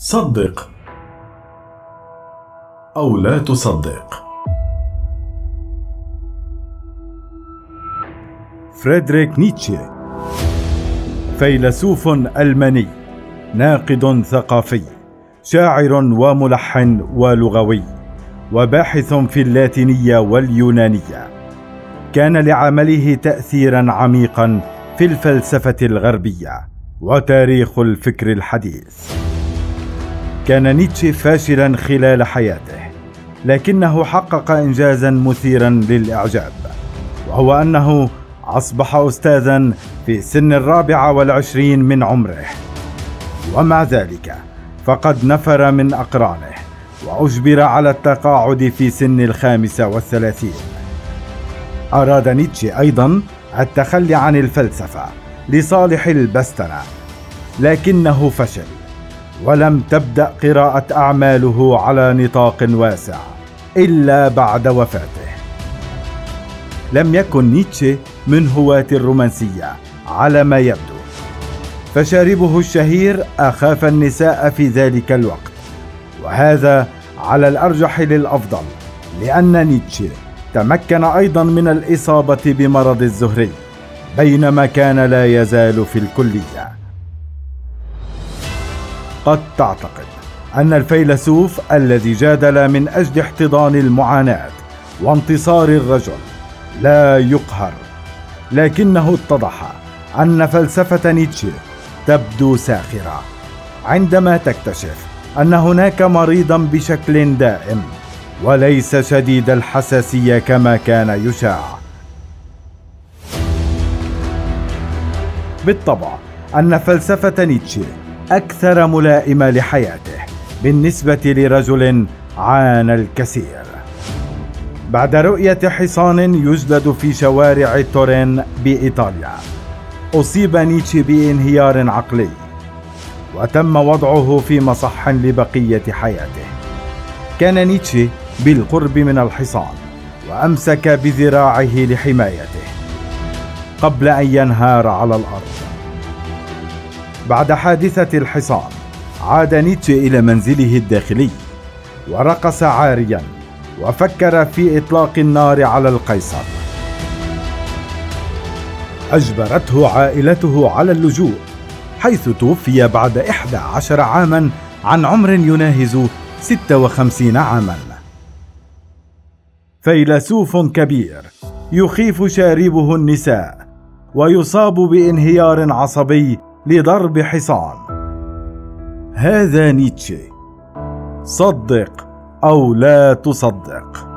صدق أو لا تصدق. فريدريك نيتشه فيلسوف ألماني ناقد ثقافي شاعر وملحن ولغوي وباحث في اللاتينية واليونانية. كان لعمله تاثيرا عميقا في الفلسفة الغربية وتاريخ الفكر الحديث. كان نيتشه فاشلا خلال حياته لكنه حقق انجازا مثيرا للإعجاب وهو أنه أصبح استاذا في سن الرابعة والعشرين من عمره. ومع ذلك فقد نفر من أقرانه وأجبر على التقاعد في سن الخامسه والثلاثين. أراد نيتشه أيضا التخلي عن الفلسفة لصالح البستنة لكنه فشل. ولم تبدأ قراءة أعماله على نطاق واسع إلا بعد وفاته. لم يكن نيتشه من هواة الرومانسية على ما يبدو. فشاربه الشهير أخاف النساء في ذلك الوقت. وهذا على الأرجح للأفضل لأن نيتشه تمكن أيضا من الإصابة بمرض الزهري بينما كان لا يزال في الكلية. قد تعتقد أن الفيلسوف الذي جادل من أجل احتضان المعاناة وانتصار الرجل لا يقهر لكنه اتضح أن فلسفة نيتشه تبدو ساخرة عندما تكتشف أن هناك مريضا بشكل دائم وليس شديد الحساسية كما كان يشاع. بالطبع أن فلسفة نيتشه أكثر ملائمه لحياته بالنسبة لرجل عانى الكثير. بعد رؤية حصان يجلد في شوارع تورين بإيطاليا أصيب نيتشه بانهيار عقلي وتم وضعه في مصح لبقية حياته. كان نيتشه بالقرب من الحصان وأمسك بذراعه لحمايته قبل أن ينهار على الأرض. بعد حادثة الحصان عاد نيتشه إلى منزله الداخلي ورقص عاريا وفكر في إطلاق النار على القيصر. أجبرته عائلته على اللجوء حيث توفي بعد إحدى عشر عاما عن عمر يناهز 56 عاما. فيلسوف كبير يخيف شاربه النساء ويصاب بانهيار عصبي لضرب حصان. هذا نيتشه. صدق أو لا تصدق.